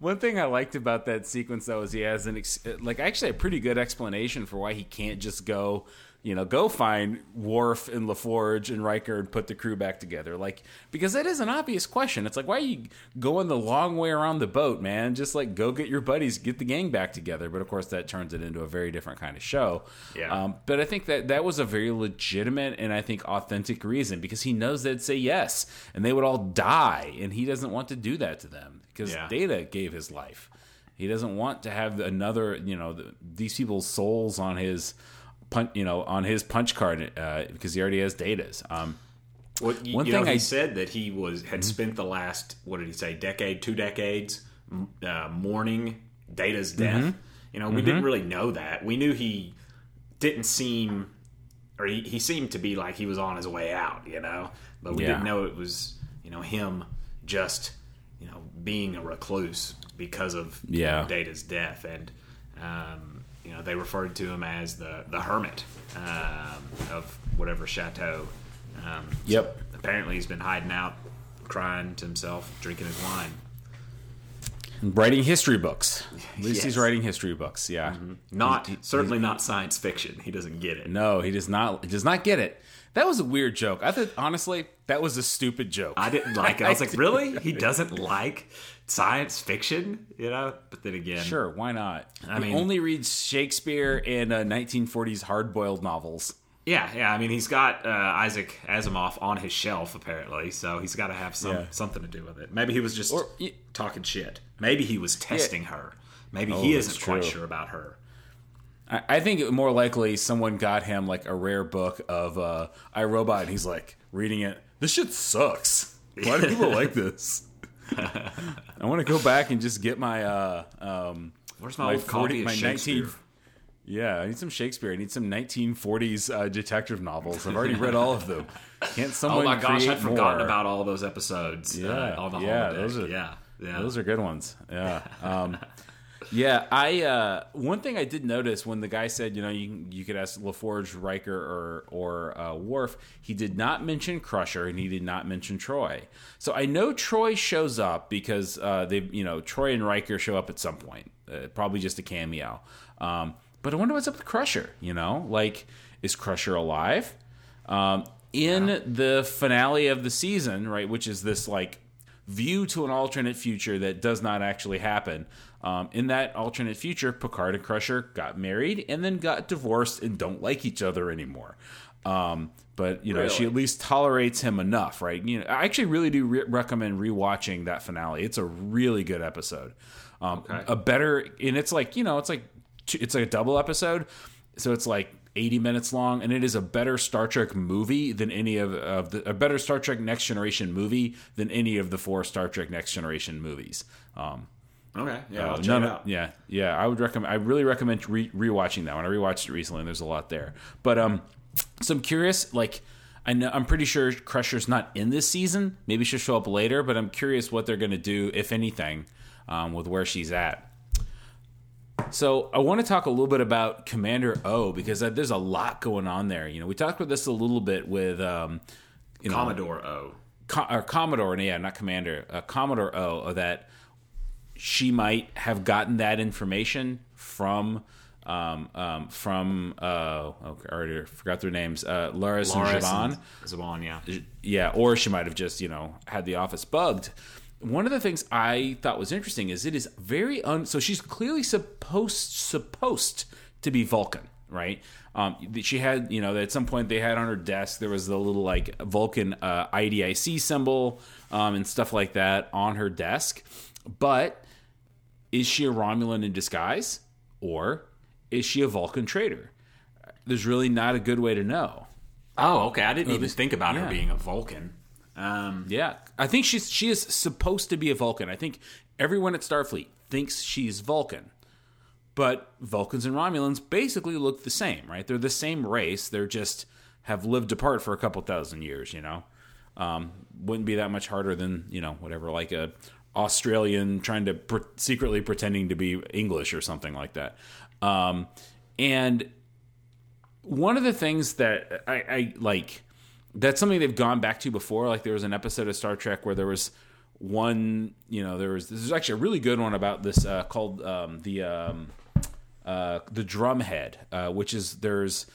One thing I liked about that sequence though is he has an ex- like actually a pretty good explanation for why he can't just go, you know, go find Worf and LaForge and Riker and put the crew back together. Like because that is an obvious question. It's like why are you going the long way around the boat, man? Just like go get your buddies, get the gang back together. But of course that turns it into a very different kind of show. Yeah. Um, but I think that that was a very legitimate and I think authentic reason because he knows they'd say yes and they would all die and he doesn't want to do that to them because Yeah. Data gave his life. He doesn't want to have another, you know, the, these people's souls on his punch, you know, on his punch card uh, because he already has Data's. Um, What you, One you thing know, he I- said that he was had spent the last what did he say decade, two decades, uh, mourning Data's death. You know, we didn't really know that. We knew he didn't seem, or he, he seemed to be like he was on his way out. You know, but we Yeah. didn't know it was you know him just you know being a recluse because of you Yeah. know, Data's death and. Um, you know, they referred to him as the the hermit um, of whatever chateau. Um, Yep. Apparently, he's been hiding out, crying to himself, drinking his wine. writing history books. At least he's writing history books. Yeah. Not certainly not science fiction. He doesn't get it. No, he does not. He does not get it. That was a weird joke. I thought honestly that was a stupid joke. I didn't like it. I was like, really? He doesn't like science fiction, you know? But then again, Sure, why not? I mean- he only reads Shakespeare and uh, 1940s hard-boiled novels. yeah, yeah. I mean, he's got uh, Isaac Asimov on his shelf apparently, so he's got to have some Yeah. something to do with it. Maybe he was just Or- y- talking shit. Maybe he was testing her. Maybe he Oh, that's isn't quite sure about her. I, I think more likely someone got him like a rare book of uh, iRobot, and he's like reading it. This shit sucks. Why do people like this? I want to go back and just get my uh, um, Where's my, old copy of my Shakespeare? 19 Yeah, I need some Shakespeare. I need some 1940s uh, detective novels. I've already read all of them. Can't someone? Oh my gosh, I'd forgotten more? about all those episodes. Yeah, uh, yeah, holodeck. those are- yeah, yeah. Those are good ones. Yeah. Um, Yeah, I uh, one thing I did notice when the guy said, you know, you you could ask LaForge, Riker, or or uh, Worf. He did not mention Crusher, and he did not mention Troi. So I know Troi shows up because uh, they, you know, Troi and Riker show up at some point, uh, probably just a cameo. Um, but I wonder what's up with Crusher. You know, like is Crusher alive? Um, in yeah. the finale of the season, right, which is this like view to an alternate future that does not actually happen. Um, in that alternate future, Picard and Crusher got married and then got divorced and don't like each other anymore. Um, but you know, really? she at least tolerates him enough, right? You know, I actually really do re- recommend rewatching that finale. It's a really good episode. Um, okay. A better, and it's like you know, it's like it's like a double episode, so it's like 80 minutes long, and it is a better Star Trek movie than any of, of the a better Star Trek Next Generation movie than any of the four Star Trek Next Generation movies. Um, okay, yeah, uh, none of, yeah, yeah. I would recommend. I really recommend re- rewatching that one. I rewatched it recently, and there's a lot there. But um, so I'm curious, like. I know I'm pretty sure Crusher's not in this season. Maybe she'll show up later, but I'm curious what they're going to do, if anything, um, with where she's at. So I want to talk a little bit about Commander O because there's a lot going on there. You know, we talked about this a little bit with um, you know, Commodore O. Co- or Commodore, yeah, not Commander, uh, Commodore O, that she might have gotten that information from um, um, from uh, oh, I already forgot their names, uh, Laris, Laris and Zhaban. Zhaban, yeah, yeah, or she might have just you know had the office bugged one of the things I thought was interesting is it is very un. So she's clearly supposed supposed to be Vulcan, right? Um, she had, you know, at some point they had on her desk there was the little like Vulcan uh, IDIC symbol um, and stuff like that on her desk. But is she a Romulan in disguise, or is she a Vulcan traitor? There's really not a good way to know. Oh, okay. I didn't even think about yeah. her being a Vulcan. Um, yeah, I think she's she is supposed to be a Vulcan. I think everyone at Starfleet thinks she's Vulcan, but Vulcans and Romulans basically look the same, right? They're the same race. They're just have lived apart for a couple thousand years. You know, um, wouldn't be that much harder than you know whatever like a Australian trying to pre- secretly pretending to be English or something like that. Um, and one of the things that I, I like that's something they've gone back to before. Like there was an episode of Star Trek where there was one, you know, there was there's actually a really good one about this uh, called um, the um, uh, the Drumhead, uh, which is there's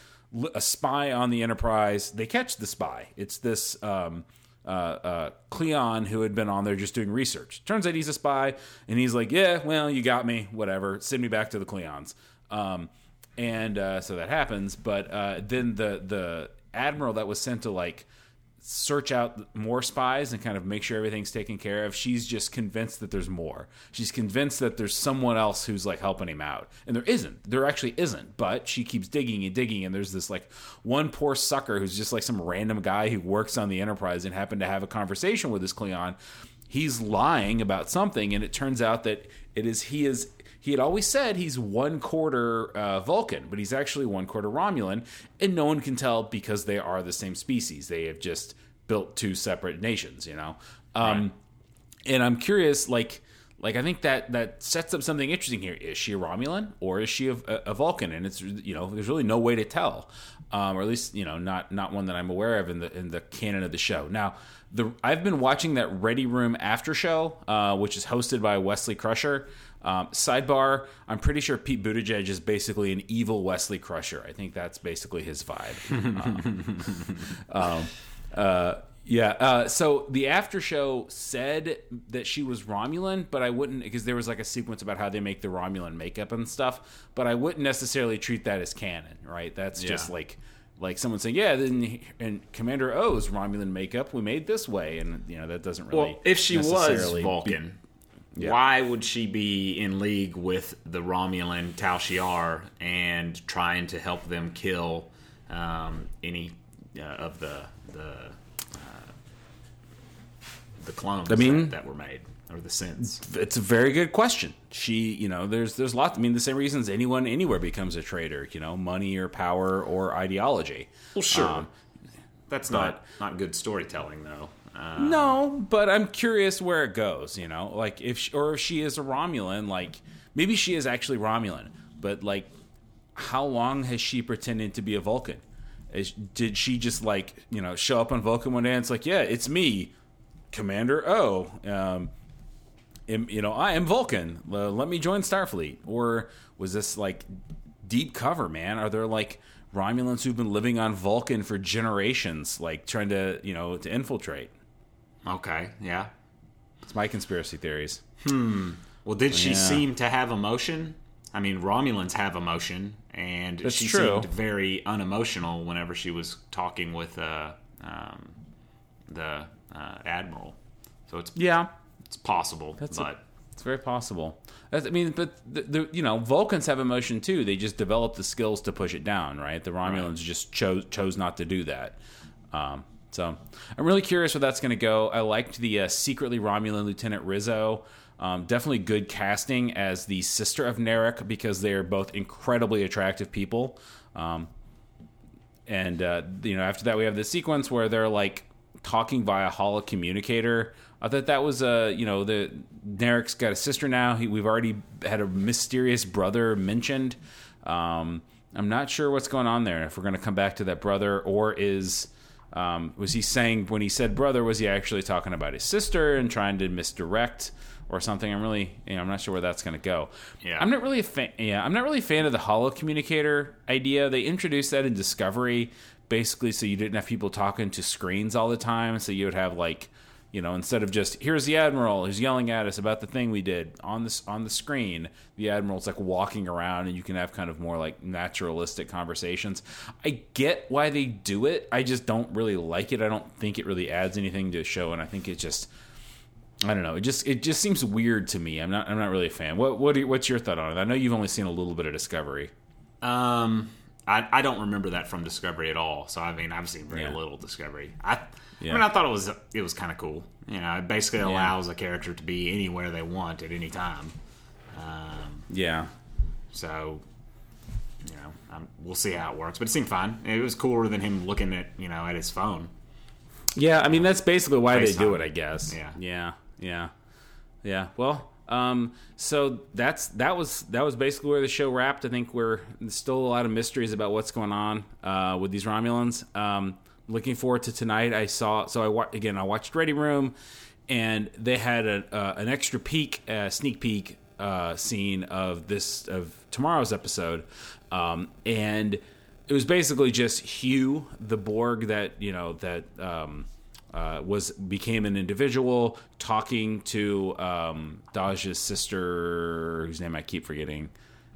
a spy on the Enterprise. They catch the spy. It's this. Um, uh, uh, Klingon who had been on there just doing research. Turns out he's a spy, and he's like, "Yeah, well, you got me. Whatever. Send me back to the Cleons." Um, and uh, so that happens. But uh, then the the admiral that was sent to like search out more spies and kind of make sure everything's taken care of. She's just convinced that there's more. She's convinced that there's someone else who's like helping him out. And there isn't. There actually isn't. But she keeps digging and digging and there's this like one poor sucker who's just like some random guy who works on the Enterprise and happened to have a conversation with this Klingon. He's lying about something and it turns out that it is he is he had always said he's one quarter uh, Vulcan, but he's actually one quarter Romulan, and no one can tell because they are the same species. They have just built two separate nations, you know. Um, right. And I'm curious, like, like I think that that sets up something interesting here. Is she a Romulan or is she a, a Vulcan? And it's you know, there's really no way to tell, um, or at least you know, not not one that I'm aware of in the in the canon of the show. Now, the I've been watching that Ready Room after show, uh, which is hosted by Wesley Crusher. Um, sidebar: I'm pretty sure Pete Buttigieg is basically an evil Wesley Crusher. I think that's basically his vibe. um, um, uh, yeah. Uh, so the after show said that she was Romulan, but I wouldn't because there was like a sequence about how they make the Romulan makeup and stuff. But I wouldn't necessarily treat that as canon, right? That's yeah. just like like someone saying, "Yeah, then and Commander Oh's Romulan makeup we made this way," and you know that doesn't really. Well, if she was Vulcan, yeah. Why would she be in league with the Romulan Tal Shiar and trying to help them kill um, any uh, of the the uh, the clones I mean, that, that, were made or the synths? It's a very good question. She, you know, there's there's lots. I mean, the same reasons anyone anywhere becomes a traitor. You know, money or power or ideology. Well, sure. Um, That's not not good storytelling, though. Um, no, but I'm curious where it goes. You know, like if she, or if she is a Romulan, like maybe she is actually Romulan, but like, how long has she pretended to be a Vulcan? Is, did she just like you know show up on Vulcan one day and it's like, yeah, it's me, Commander O. Um, am, you know, I am Vulcan. Let me join Starfleet. Or was this like deep cover, man? Are there like Romulans who've been living on Vulcan for generations, like trying to you know to infiltrate? Okay, yeah. It's my conspiracy theories. Hmm. Well, did she Yeah. seem to have emotion? I mean, Romulans have emotion, and That's she true. seemed very unemotional whenever she was talking with uh, um, the uh, admiral. So it's Yeah, it's possible, That's a- It's very possible. That's, I mean, but the, the you know Vulcans have emotion too. They just develop the skills to push it down, right? The Romulans just chose chose not to do that. Um, so I'm really curious where that's going to go. I liked the uh, secretly Romulan Lieutenant Rizzo. Um, definitely good casting as the sister of Narek because they are both incredibly attractive people. Um, and uh, you know after that we have the sequence where they're like talking via holo communicator i thought that was uh you know the Narek's got a sister now he, we've already had a mysterious brother mentioned um i'm not sure what's going on there if we're going to come back to that brother or is um, was he saying when he said brother was he actually talking about his sister and trying to misdirect or something? I'm really you know i'm not sure where that's going to go. Yeah. i'm not really a fan yeah i'm not really a fan of the holo communicator idea. They introduced that in discovery basically so you didn't have people talking to screens all the time so you would have like you know instead of just here's the admiral who's yelling at us about the thing we did on this on the screen the admiral's like walking around and you can have kind of more like naturalistic conversations i get why they do it i just don't really like it i don't think it really adds anything to the show and i think it just I don't know. It just it just seems weird to me. I'm not I'm not really a fan. What what you- what's your thought on it? I know you've only seen a little bit of Discovery. um, I, I don't remember that from Discovery at all. So I mean, I've seen very Yeah. little Discovery. I Yeah. I mean, I thought it was it was kind of cool. You know, it basically allows a character to be anywhere they want at any time. Um, Yeah. So, you know, um, we'll see how it works. But it seemed fine. It was cooler than him looking at you know at his phone. Yeah, I mean that's basically why they do it, I guess. Yeah. Yeah. Yeah. Yeah. Well, um so that's that was that was basically where the show wrapped. I think we're still a lot of mysteries about what's going on uh with these Romulans. Um looking forward to tonight. I saw so I wa- again I watched Ready Room and they had a, uh, an extra peek uh, sneak peek uh, scene of this of tomorrow's episode um, and it was basically just Hugh, the Borg that you know that um, uh, was became an individual, talking to um, Dahj's sister, whose name I keep forgetting.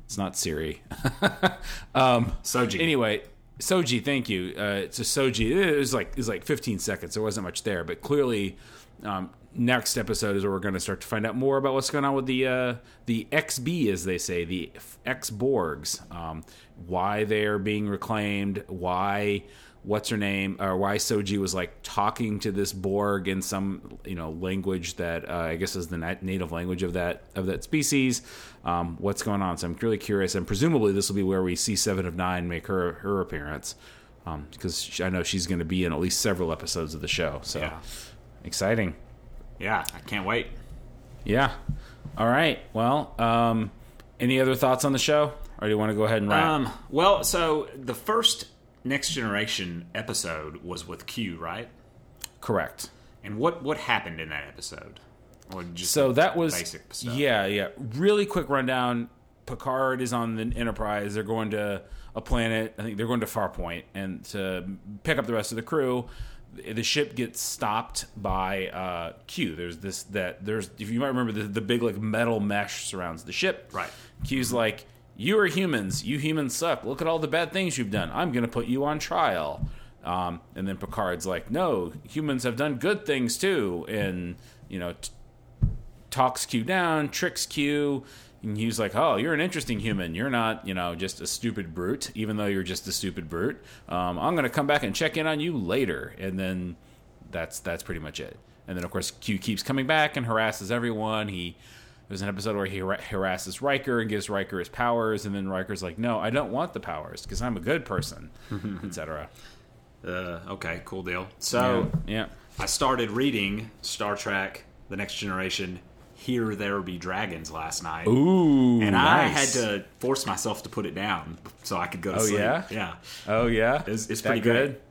It's not Siri. um, Soji. Anyway, Soji, thank you. Uh, it's a Soji. It was like it was like 15 seconds. There wasn't much there, but clearly, um, next episode is where we're going to start to find out more about what's going on with the uh, the XB, as they say, the X Borgs, um, why they're being reclaimed, why what's her name, or why Soji was like talking to this Borg in some you know language that uh, I guess is the nat- native language of that of that species. Um, what's going on? So I'm really curious, and presumably this will be where we see Seven of Nine make her her appearance, because I know she's going to be in at least several episodes of the show. So Yeah. exciting. Yeah, I can't wait. Yeah. All right. Well, um, any other thoughts on the show, or do you want to go ahead and wrap? Um, well, so the first Next Generation episode was with Q, right? Correct. And what what happened in that episode? So that was basic stuff? yeah, yeah. Really quick rundown. Picard is on the Enterprise. They're going to a planet. I think they're going to Farpoint and to pick up the rest of the crew. The ship gets stopped by uh, Q. There's this that there's if you might remember the, the big like metal mesh surrounds the ship. Right. Q's like, you are humans. You humans suck. Look at all the bad things you've done. I'm going to put you on trial. Um, and then Picard's like, no, humans have done good things too. And, you know, t- talks Q down, tricks Q. And he's like, oh, you're an interesting human. You're not, you know, just a stupid brute, even though you're just a stupid brute. Um, I'm going to come back and check in on you later. And then that's that's pretty much it. And then, of course, Q keeps coming back and harasses everyone. He there's an episode where he har- harasses Riker and gives Riker his powers, and then Riker's like, "No, I don't want the powers because I'm a good person," etc. Uh, okay, cool deal. So yeah, I started reading Star Trek: The Next Generation "Here There Be Dragons" last night. Ooh, and I had to force myself to put it down so I could go to Oh, sleep. yeah? yeah, Oh yeah, It's- it's pretty good. great.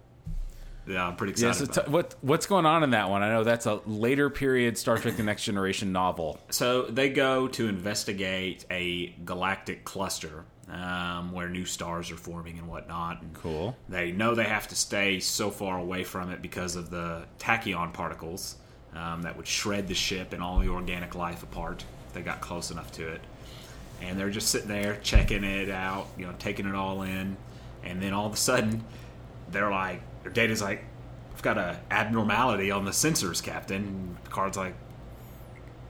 Yeah. I'm pretty Yeah, excited. so about t- what what's going on in that one? I know that's a later period Star Trek: The Next Generation novel. So they go to investigate a galactic cluster um, where new stars are forming and whatnot. And Cool. They know they have to stay so far away from it because of the tachyon particles um, that would shred the ship and all the organic life apart if they got close enough to it. And they're just sitting there checking it out, you know, taking it all in. And then all of a sudden, they're like, their data's like, I've got a abnormality on the sensors, Captain. And Picard's like,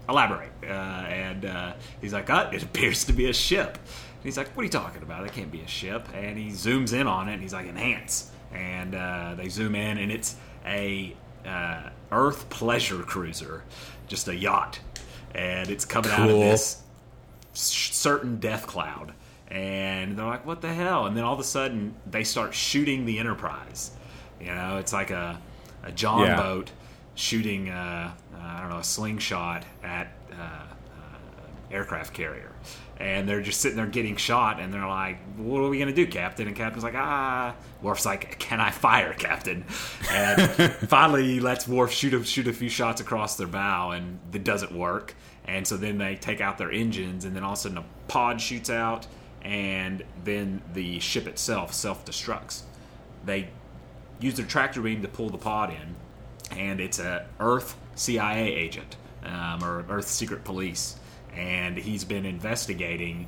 elaborate. Uh, and uh, he's like, uh, it appears to be a ship. And he's like, what are you talking about? That can't be a ship. And he zooms in on it and he's like, enhance. And uh, they zoom in and it's a uh, Earth pleasure cruiser, just a yacht. And it's coming out of this certain death cloud. And they're like, what the hell? And then all of a sudden, they start shooting the Enterprise. You know, it's like a, a John Yeah. boat shooting, uh, uh, I don't know, a slingshot at uh, uh, aircraft carrier. And they're just sitting there getting shot, and they're like, "What are we gonna do, Captain?" And Captain's like, "Ah." Worf's like, "Can I fire, Captain?" And finally, he lets Worf shoot a, shoot a few shots across their bow, and it doesn't work. And so then they take out their engines, and then all of a sudden a pod shoots out, and then the ship itself self destructs. They use their tractor beam to pull the pod in, and it's a Earth CIA agent um, or Earth Secret Police, and he's been investigating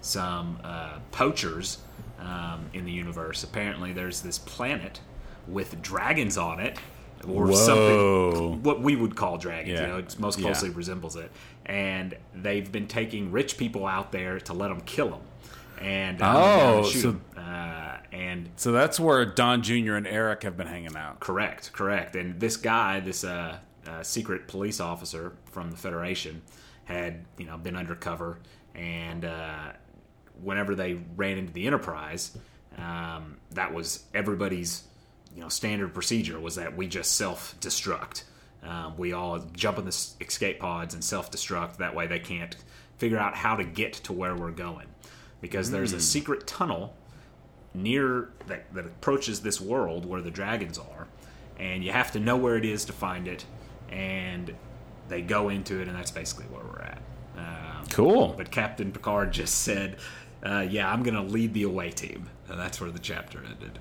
some uh, poachers um, in the universe. Apparently, there's this planet with dragons on it, or Whoa. something what we would call dragons. Yeah. You know, it most Yeah. closely resembles it, and they've been taking rich people out there to let them kill them. And uh, Oh, shoot so-. Uh, and So that's where Don Jr. and Eric have been hanging out. Correct, correct. And this guy, this uh, uh, secret police officer from the Federation, had you know been undercover, and uh, whenever they ran into the Enterprise, um, that was everybody's you know standard procedure was that we just self destruct. Um, we all jump in the escape pods and self destruct. That way, they can't figure out how to get to where we're going because there's a secret tunnel near that, that approaches this world where the dragons are, and you have to know where it is to find it. And they go into it, and that's basically where we're at. Um, Cool. But Captain Picard just said, uh, "Yeah, I'm going to lead the away team," and that's where the chapter ended.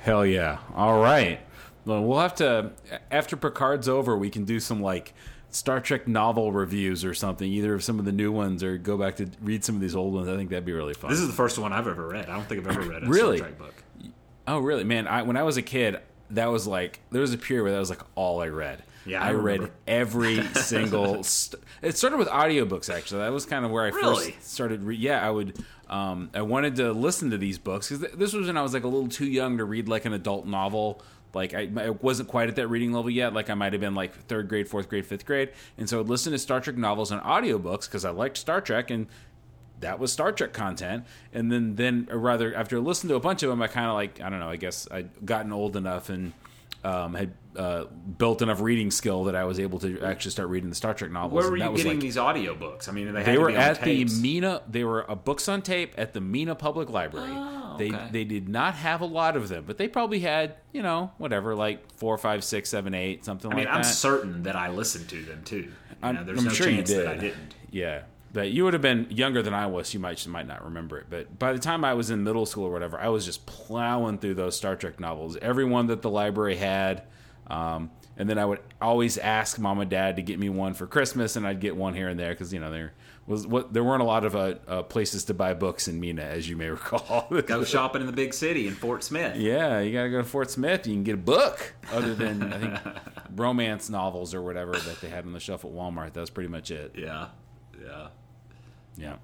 Hell yeah! All right. Well, we'll have to after Picard's over, we can do some like Star Trek novel reviews or something, either of some of the new ones or go back to read some of these old ones. I think that'd be really fun. This is the first one I've ever read. I don't think I've ever read a Really? Star Trek book. Oh, really, man? I, when I was a kid, that was like there was a period where that was like all I read. Yeah, I I, read every single. St- it started with audiobooks. Actually, that was kind of where I Really? first started. Re- yeah, I would. Um, I wanted to listen to these books because th- this was when I was like a little too young to read like an adult novel. Like I, I wasn't quite at that reading level yet. Like I might have been like third grade, fourth grade, fifth grade, and so I'd listen to Star Trek novels and audiobooks because I liked Star Trek and that was Star Trek content. And then, then or rather, after listening to a bunch of them, I kind of like I don't know. I guess I'd gotten old enough and um, had uh, built enough reading skill that I was able to actually start reading the Star Trek novels. Where were you getting like, these audiobooks? I mean, they, had They were at the. Mena. They were uh, books on tape at the Mena Public Library. Oh, They okay. they did not have a lot of them, but they probably had you know whatever like four, five, six, seven, eight, something I mean, like I'm that. certain that I listened to them too. You I'm- know, there's I'm no sure you chance that I didn't. Yeah, but you would have been younger than I was. You might might not remember it. But by the time I was in middle school or whatever, I was just plowing through those Star Trek novels, every one that the library had. Um, and then I would always ask mom and dad to get me one for Christmas, and I'd get one here and there because you know there was what there weren't a lot of uh, uh, places to buy books in Mena, as you may recall. Go shopping in the big city in Fort Smith. Yeah, you gotta go to Fort Smith. You can get a book other than I think romance novels or whatever that they had on the shelf at Walmart. That was pretty much it. Yeah, yeah. Yeah.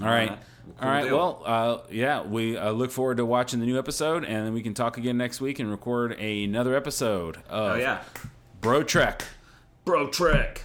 All right. All right. cool Well, uh, yeah, we uh, look forward to watching the new episode, and then we can talk again next week and record another episode of Oh yeah, Bro Trek. Bro Trek.